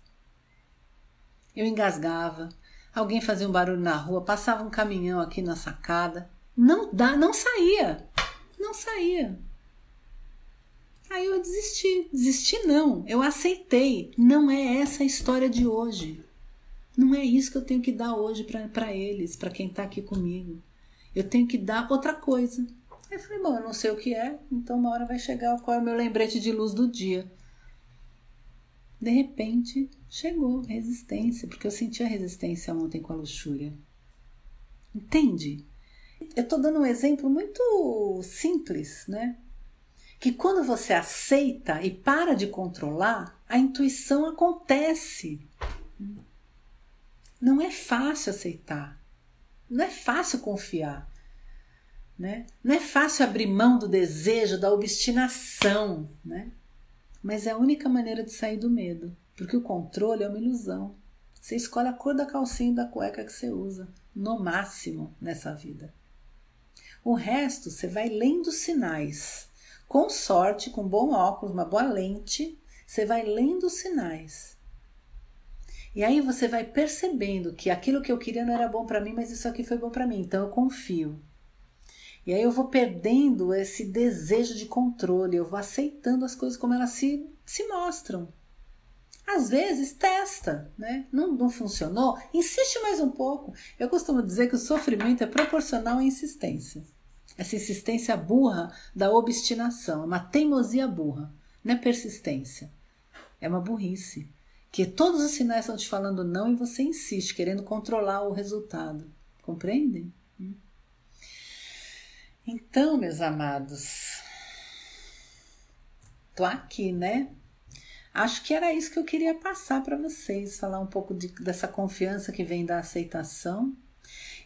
Eu engasgava, alguém fazia um barulho na rua, passava um caminhão aqui na sacada. Não dá, não saía. Não saía. Aí eu desisti. Desisti não, eu aceitei. Não é essa a história de hoje. Não é isso que eu tenho que dar hoje para eles, para quem está aqui comigo. Eu tenho que dar outra coisa. Aí eu falei, bom, eu não sei o que é, então uma hora vai chegar qual é o meu lembrete de luz do dia. De repente, chegou resistência, porque eu senti a resistência ontem com a luxúria. Entende? Eu estou dando um exemplo muito simples, né? Que quando você aceita e para de controlar, a intuição acontece. Não é fácil aceitar, não é fácil confiar, né? Não é fácil abrir mão do desejo, da obstinação, né? Mas é a única maneira de sair do medo, porque o controle é uma ilusão. Você escolhe a cor da calcinha e da cueca que você usa, no máximo nessa vida. O resto você vai lendo sinais. Com sorte, com bom óculos, uma boa lente, você vai lendo sinais. E aí você vai percebendo que aquilo que eu queria não era bom para mim, mas isso aqui foi bom para mim, então eu confio. E aí eu vou perdendo esse desejo de controle, eu vou aceitando as coisas como elas se, se mostram. Às vezes testa, né? Não, não funcionou? Insiste mais um pouco. Eu costumo dizer que o sofrimento é proporcional à insistência. Essa insistência burra da obstinação, é uma teimosia burra, não é persistência. É uma burrice. Que todos os sinais estão te falando não e você insiste, querendo controlar o resultado. Compreendem? Então, meus amados, tô aqui, né? Acho que era isso que eu queria passar para vocês, falar um pouco de, dessa confiança que vem da aceitação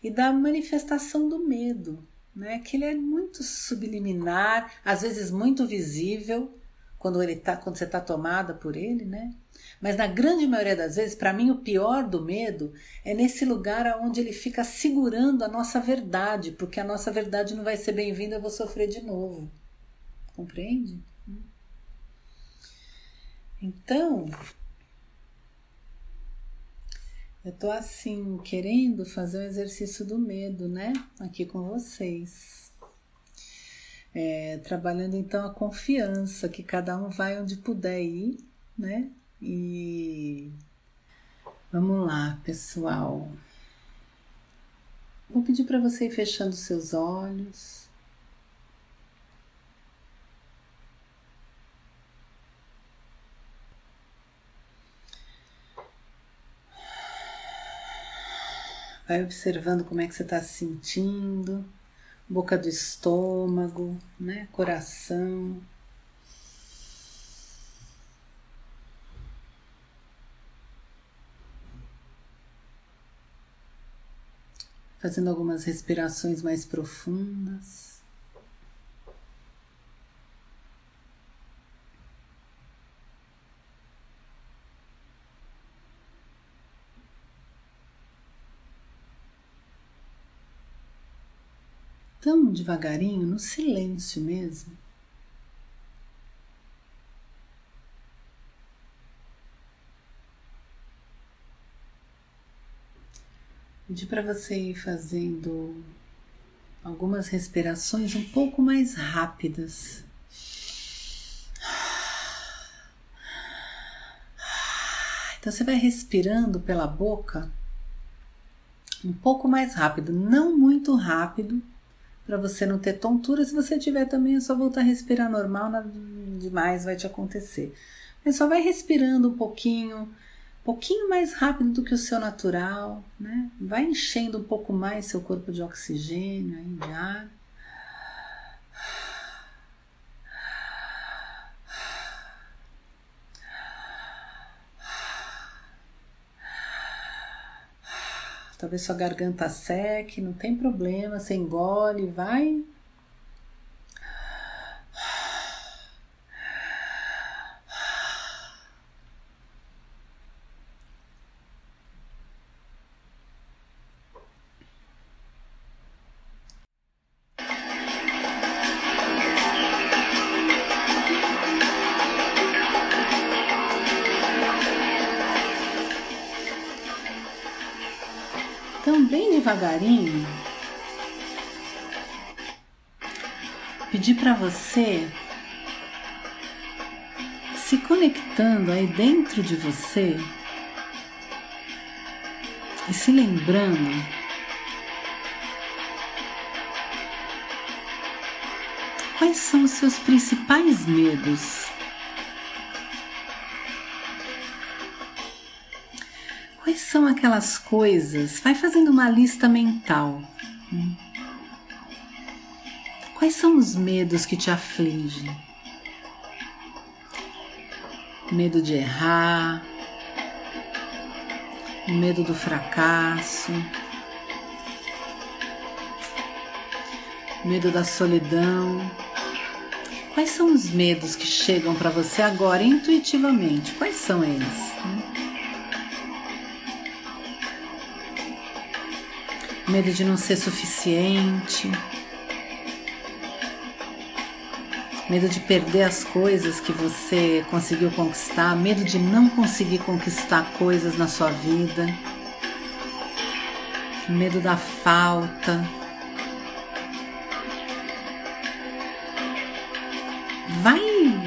e da manifestação do medo, né? Que ele é muito subliminar, às vezes muito visível quando ele tá, quando você está tomada por ele, né? Mas na grande maioria das vezes, para mim, o pior do medo é nesse lugar onde ele fica segurando a nossa verdade, porque a nossa verdade não vai ser bem-vinda, eu vou sofrer de novo. Compreende? Então, eu tô assim, querendo fazer o exercício do medo, né? Aqui com vocês. É, trabalhando então a confiança, que cada um vai onde puder ir, né? E vamos lá, pessoal. Vou pedir para você ir fechando seus olhos. Vai observando como é que você está se sentindo, boca do estômago, né? Coração. fazendo algumas respirações mais profundas. Devagarinho, no silêncio mesmo. Pedir para você ir fazendo algumas respirações um pouco mais rápidas. Então você vai respirando pela boca um pouco mais rápido, não muito rápido, para você não ter tontura. Se você tiver também, é só voltar a respirar normal, nada demais vai te acontecer. Mas só vai respirando um pouquinho pouquinho mais rápido do que o seu natural, né? Vai enchendo um pouco mais seu corpo de oxigênio, de ar. Talvez sua garganta seque, não tem problema, você engole, vai você se conectando aí dentro de você e se lembrando quais são os seus principais medos. Quais são aquelas coisas? Vai fazendo uma lista mental. Quais são os medos que te afligem? Medo de errar, medo do fracasso, medo da solidão. Quais são os medos que chegam para você agora intuitivamente? Quais são eles? medo de não ser suficiente, medo de perder as coisas que você conseguiu conquistar, medo de não conseguir conquistar coisas na sua vida, medo da falta, vai,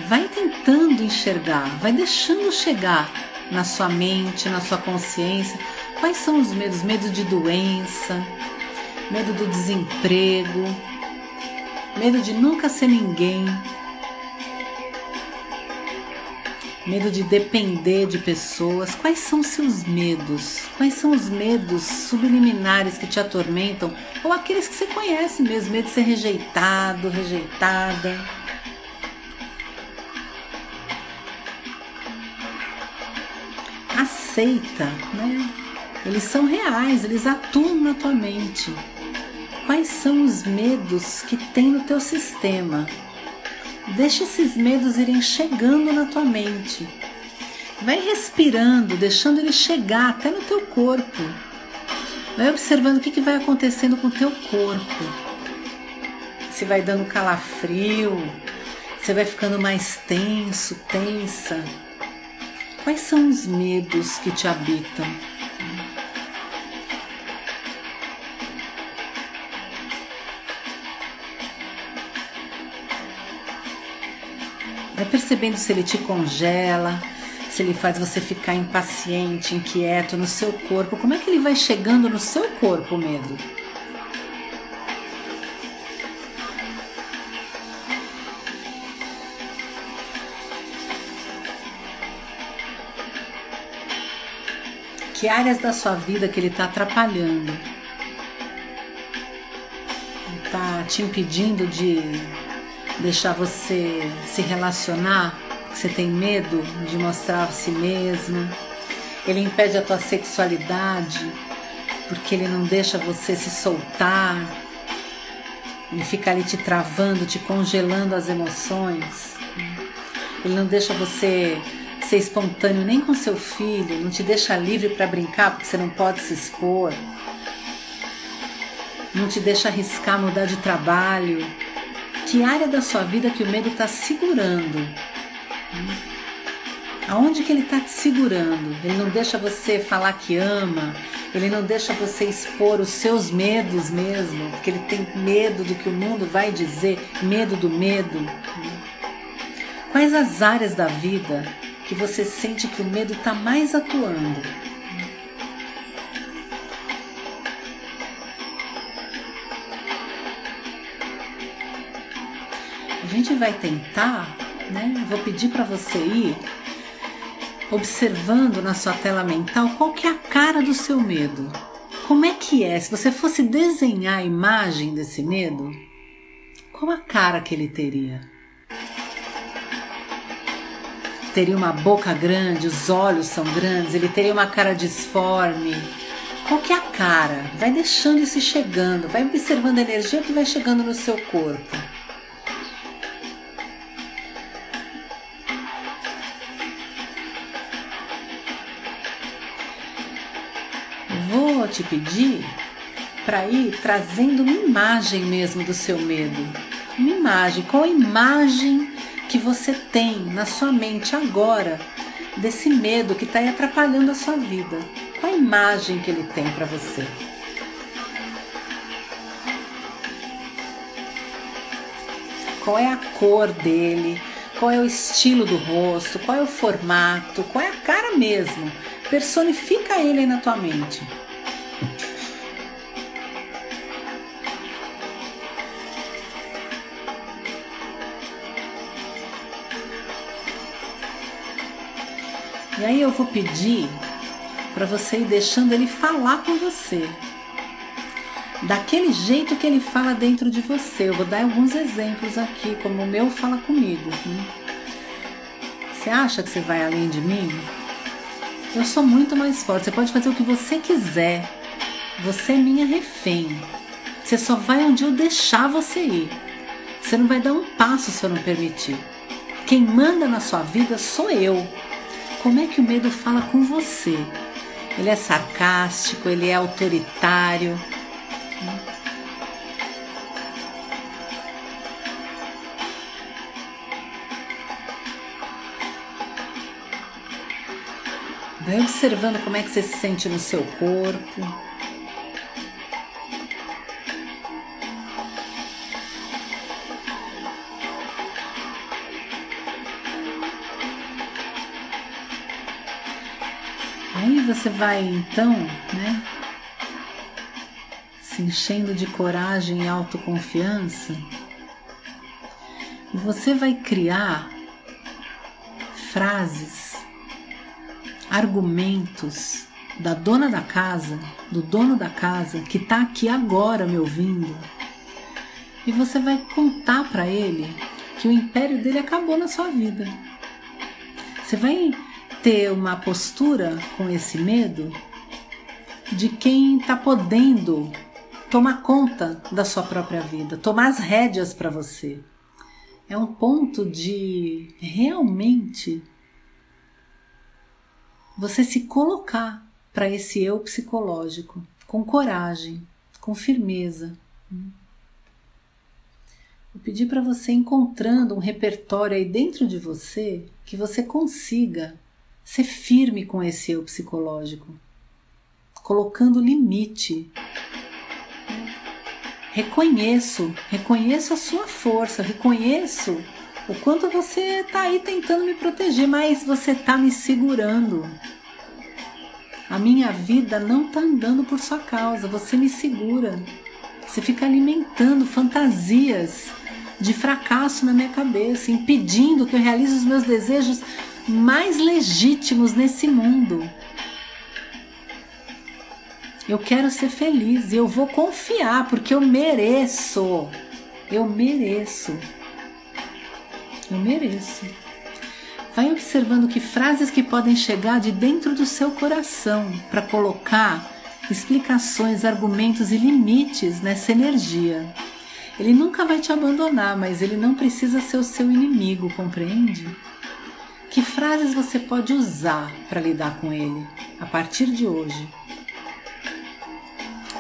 vai tentando enxergar, vai deixando chegar na sua mente, na sua consciência, quais são os medos? Medo de doença, medo do desemprego, medo de nunca ser ninguém, medo de depender de pessoas. Quais são seus medos? Quais são os medos subliminares que te atormentam? Ou aqueles que você conhece mesmo, medo de ser rejeitado, rejeitada. Aceita, né? Eles são reais, eles atuam na tua mente. Quais são os medos que tem no teu sistema? Deixa esses medos irem chegando na tua mente. Vai respirando, deixando ele chegar até no teu corpo. Vai observando o que, que vai acontecendo com o teu corpo. Se vai dando calafrio, você vai ficando mais tenso, tensa. Quais são os medos que te habitam? Vai percebendo se ele te congela, se ele faz você ficar impaciente, inquieto no seu corpo. Como é que ele vai chegando no seu corpo o medo? Que áreas da sua vida que ele está atrapalhando? Está te impedindo de deixar você se relacionar, você tem medo de mostrar a si mesmo. Ele impede a tua sexualidade, porque ele não deixa você se soltar. Ele fica ali te travando, te congelando as emoções. Ele não deixa você ser espontâneo nem com seu filho, não te deixa livre para brincar porque você não pode se expor. Não te deixa arriscar mudar de trabalho, que área da sua vida que o medo está segurando? Aonde que ele está te segurando? Ele não deixa você falar que ama, ele não deixa você expor os seus medos mesmo, porque ele tem medo do que o mundo vai dizer, medo do medo. Quais as áreas da vida que você sente que o medo está mais atuando? Gente vai tentar, né? Vou pedir para você ir observando na sua tela mental qual que é a cara do seu medo. Como é que é? Se você fosse desenhar a imagem desse medo, qual a cara que ele teria? Teria uma boca grande, os olhos são grandes, ele teria uma cara disforme. Qual que é a cara? Vai deixando isso chegando, vai observando a energia que vai chegando no seu corpo. Te pedir para ir trazendo uma imagem mesmo do seu medo. Uma imagem, qual a imagem que você tem na sua mente agora desse medo que está atrapalhando a sua vida? Qual a imagem que ele tem para você? Qual é a cor dele? Qual é o estilo do rosto? Qual é o formato? Qual é a cara mesmo? Personifica ele aí na tua mente. Aí eu vou pedir para você ir deixando ele falar com você. Daquele jeito que ele fala dentro de você. Eu vou dar alguns exemplos aqui, como o meu fala comigo. Você acha que você vai além de mim? Eu sou muito mais forte. Você pode fazer o que você quiser. Você é minha refém. Você só vai onde eu deixar você ir. Você não vai dar um passo se eu não permitir. Quem manda na sua vida sou eu. Como é que o medo fala com você? Ele é sarcástico, ele é autoritário. Vai observando como é que você se sente no seu corpo. Você vai então, né, se enchendo de coragem e autoconfiança, e você vai criar frases, argumentos da dona da casa, do dono da casa que está aqui agora me ouvindo, e você vai contar para ele que o império dele acabou na sua vida. Você vai ter uma postura com esse medo de quem está podendo tomar conta da sua própria vida, tomar as rédeas para você. É um ponto de realmente você se colocar para esse eu psicológico com coragem, com firmeza. Vou pedir para você encontrando um repertório aí dentro de você que você consiga ser firme com esse eu psicológico, colocando limite. Reconheço, reconheço a sua força, reconheço o quanto você está aí tentando me proteger, mas você está me segurando. A minha vida não está andando por sua causa, você me segura. Você fica alimentando fantasias de fracasso na minha cabeça, impedindo que eu realize os meus desejos mais legítimos nesse mundo. Eu quero ser feliz e eu vou confiar porque eu mereço. Eu mereço. Eu mereço. Vai observando que frases que podem chegar de dentro do seu coração para colocar explicações, argumentos e limites nessa energia. Ele nunca vai te abandonar, mas ele não precisa ser o seu inimigo, compreende? Que frases você pode usar para lidar com ele a partir de hoje?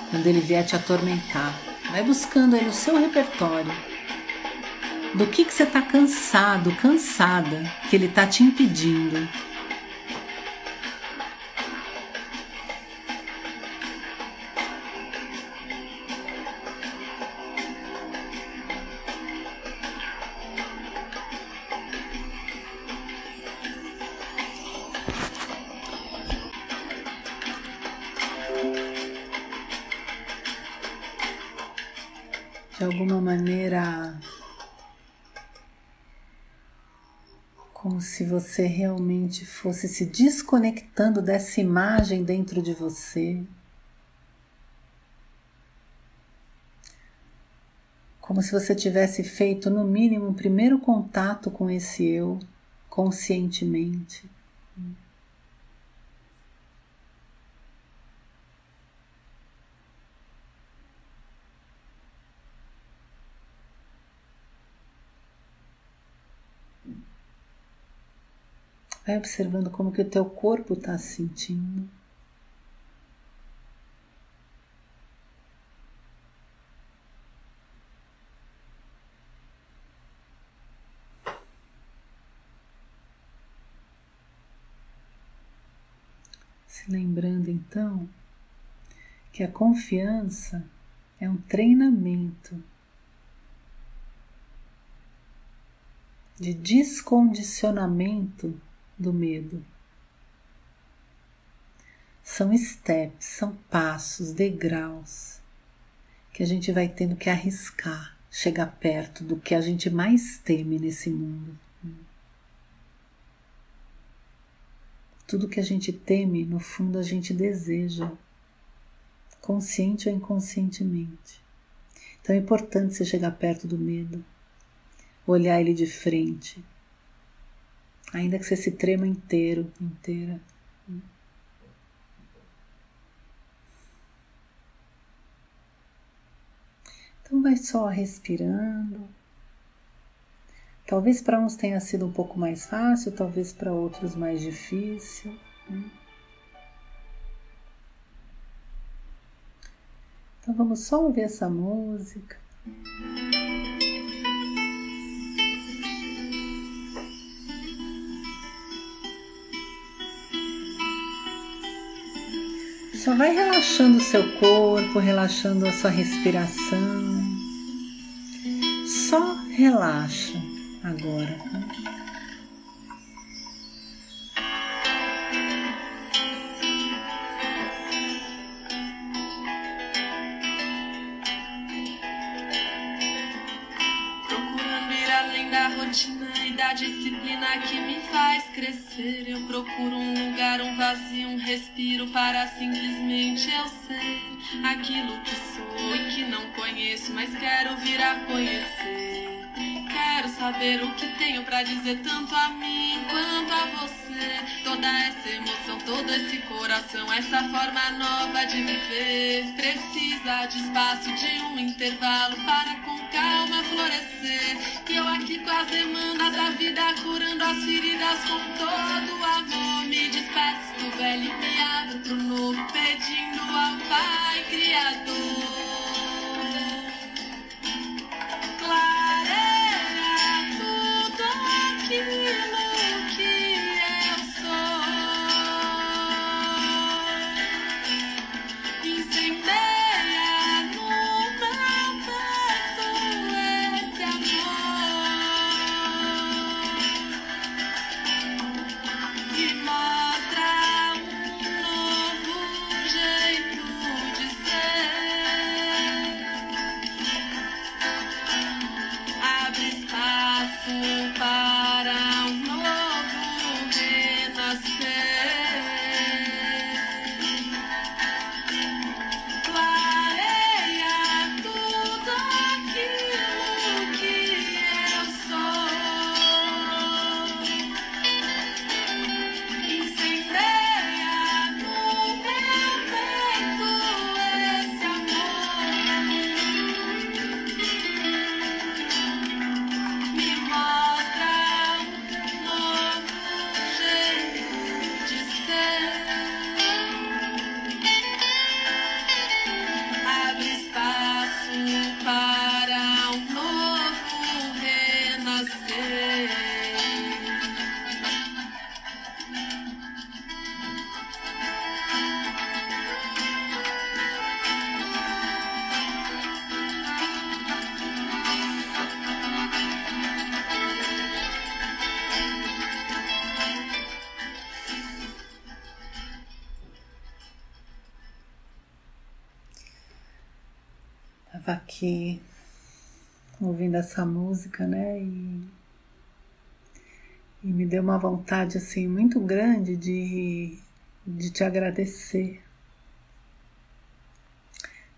Quando ele vier te atormentar, vai buscando aí no seu repertório. Do que, que você está cansado, cansada, que ele está te impedindo de alguma maneira como se você realmente fosse se desconectando dessa imagem dentro de você. Como se você tivesse feito, no mínimo, o primeiro contato com esse eu conscientemente. Vai observando como que o teu corpo está se sentindo. Se lembrando então que a confiança é um treinamento de descondicionamento do medo. São steps, são passos, degraus que a gente vai tendo que arriscar, chegar perto do que a gente mais teme nesse mundo. Tudo que a gente teme, no fundo, a gente deseja, consciente ou inconscientemente. Então é importante você chegar perto do medo, olhar ele de frente, ainda que você se trema inteiro, inteira. Então vai só respirando. Talvez para uns tenha sido um pouco mais fácil, talvez para outros mais difícil. Né? Então vamos só ouvir essa música. Só vai relaxando o seu corpo, relaxando a sua respiração. Só relaxa agora. Procurando ir além da rotina e da disciplina que crescer. Eu procuro um lugar, um vazio, um respiro para simplesmente eu ser aquilo que sou e que não conheço, mas quero vir a conhecer. Quero saber o que tenho para dizer tanto a mim quanto a você. Toda essa emoção, todo esse coração, essa forma nova de viver precisa de espaço, de um intervalo para com calma florescer. E eu aqui com as demandas da vida, curando as feridas com todo amor. Me despeço do velho e pro novo, pedindo ao Pai Criador. Aqui ouvindo essa música, né? E, e me deu uma vontade assim muito grande de, de te agradecer.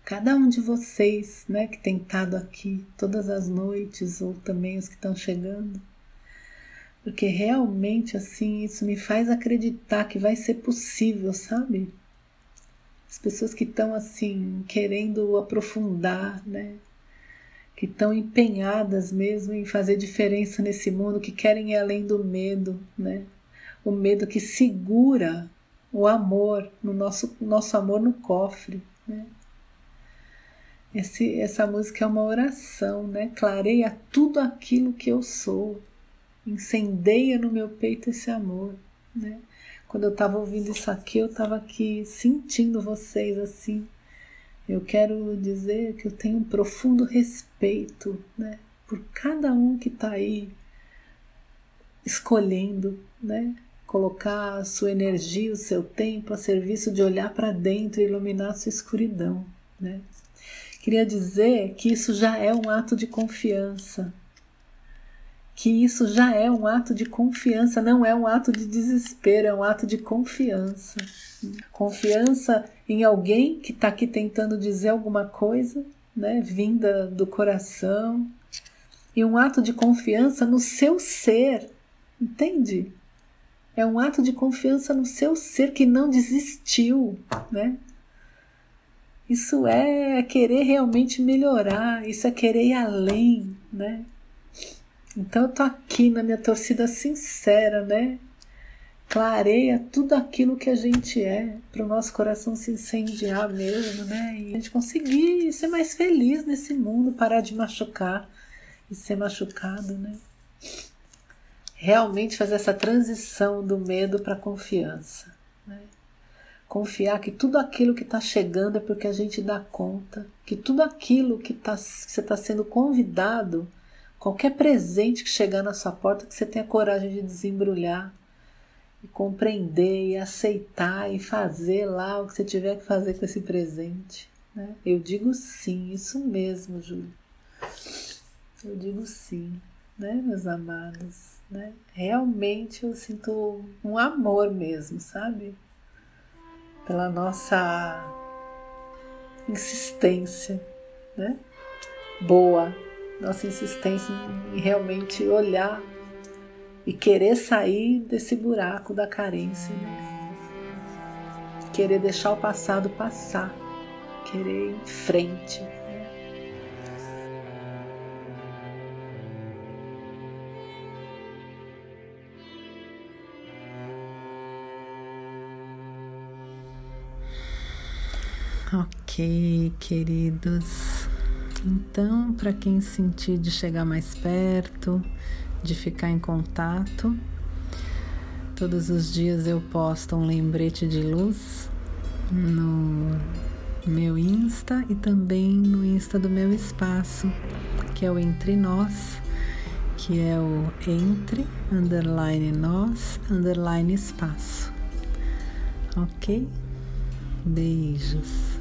Cada um de vocês, né, que tem estado aqui todas as noites ou também os que estão chegando, porque realmente assim isso me faz acreditar que vai ser possível, sabe? As pessoas que estão assim querendo aprofundar, né? Que estão empenhadas mesmo em fazer diferença nesse mundo, que querem ir além do medo, né? O medo que segura o amor, no nosso, nosso amor no cofre, né? Esse, essa música é uma oração, né? Clareia tudo aquilo que eu sou, incendeia no meu peito esse amor, né? Quando eu estava ouvindo isso aqui, eu estava aqui sentindo vocês assim. Eu quero dizer que eu tenho um profundo respeito né, por cada um que está aí escolhendo, né, colocar a sua energia, o seu tempo a serviço de olhar para dentro e iluminar a sua escuridão. Né. Queria dizer que isso já é um ato de confiança, que isso já é um ato de confiança, não é um ato de desespero, é um ato de confiança. Confiança em alguém que está aqui tentando dizer alguma coisa, né, vinda do coração, e um ato de confiança no seu ser, entende? É um ato de confiança no seu ser que não desistiu, né? Isso é querer realmente melhorar, isso é querer ir além, né? Então eu tô aqui na minha torcida sincera, né? Clareia tudo aquilo que a gente é, para o nosso coração se incendiar mesmo, né? E a gente conseguir ser mais feliz nesse mundo, parar de machucar e ser machucado, né? Realmente fazer essa transição do medo para confiança. Né? Confiar que tudo aquilo que está chegando é porque a gente dá conta, que tudo aquilo que, tá, que você está sendo convidado Qualquer presente que chegar na sua porta, que você tenha coragem de desembrulhar e compreender e aceitar e fazer lá o que você tiver que fazer com esse presente. Né? Eu digo sim, isso mesmo, Júlio. Eu digo sim, né, meus amados? né? Realmente eu sinto um amor mesmo, sabe? Pela nossa insistência, né? Boa, nossa insistência em realmente olhar e querer sair desse buraco da carência, né? querer deixar o passado passar, querer ir em frente. Ok, queridos. Então, para quem sentir de chegar mais perto, de ficar em contato, todos os dias eu posto um lembrete de luz no meu Insta e também no Insta do meu espaço, que é o Entre Nós, que é o entre underline nós underline espaço. Ok? Beijos.